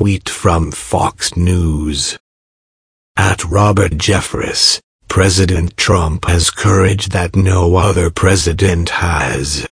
tweet from Fox News. At Robert Jeffress, President Trump has courage that no other president has.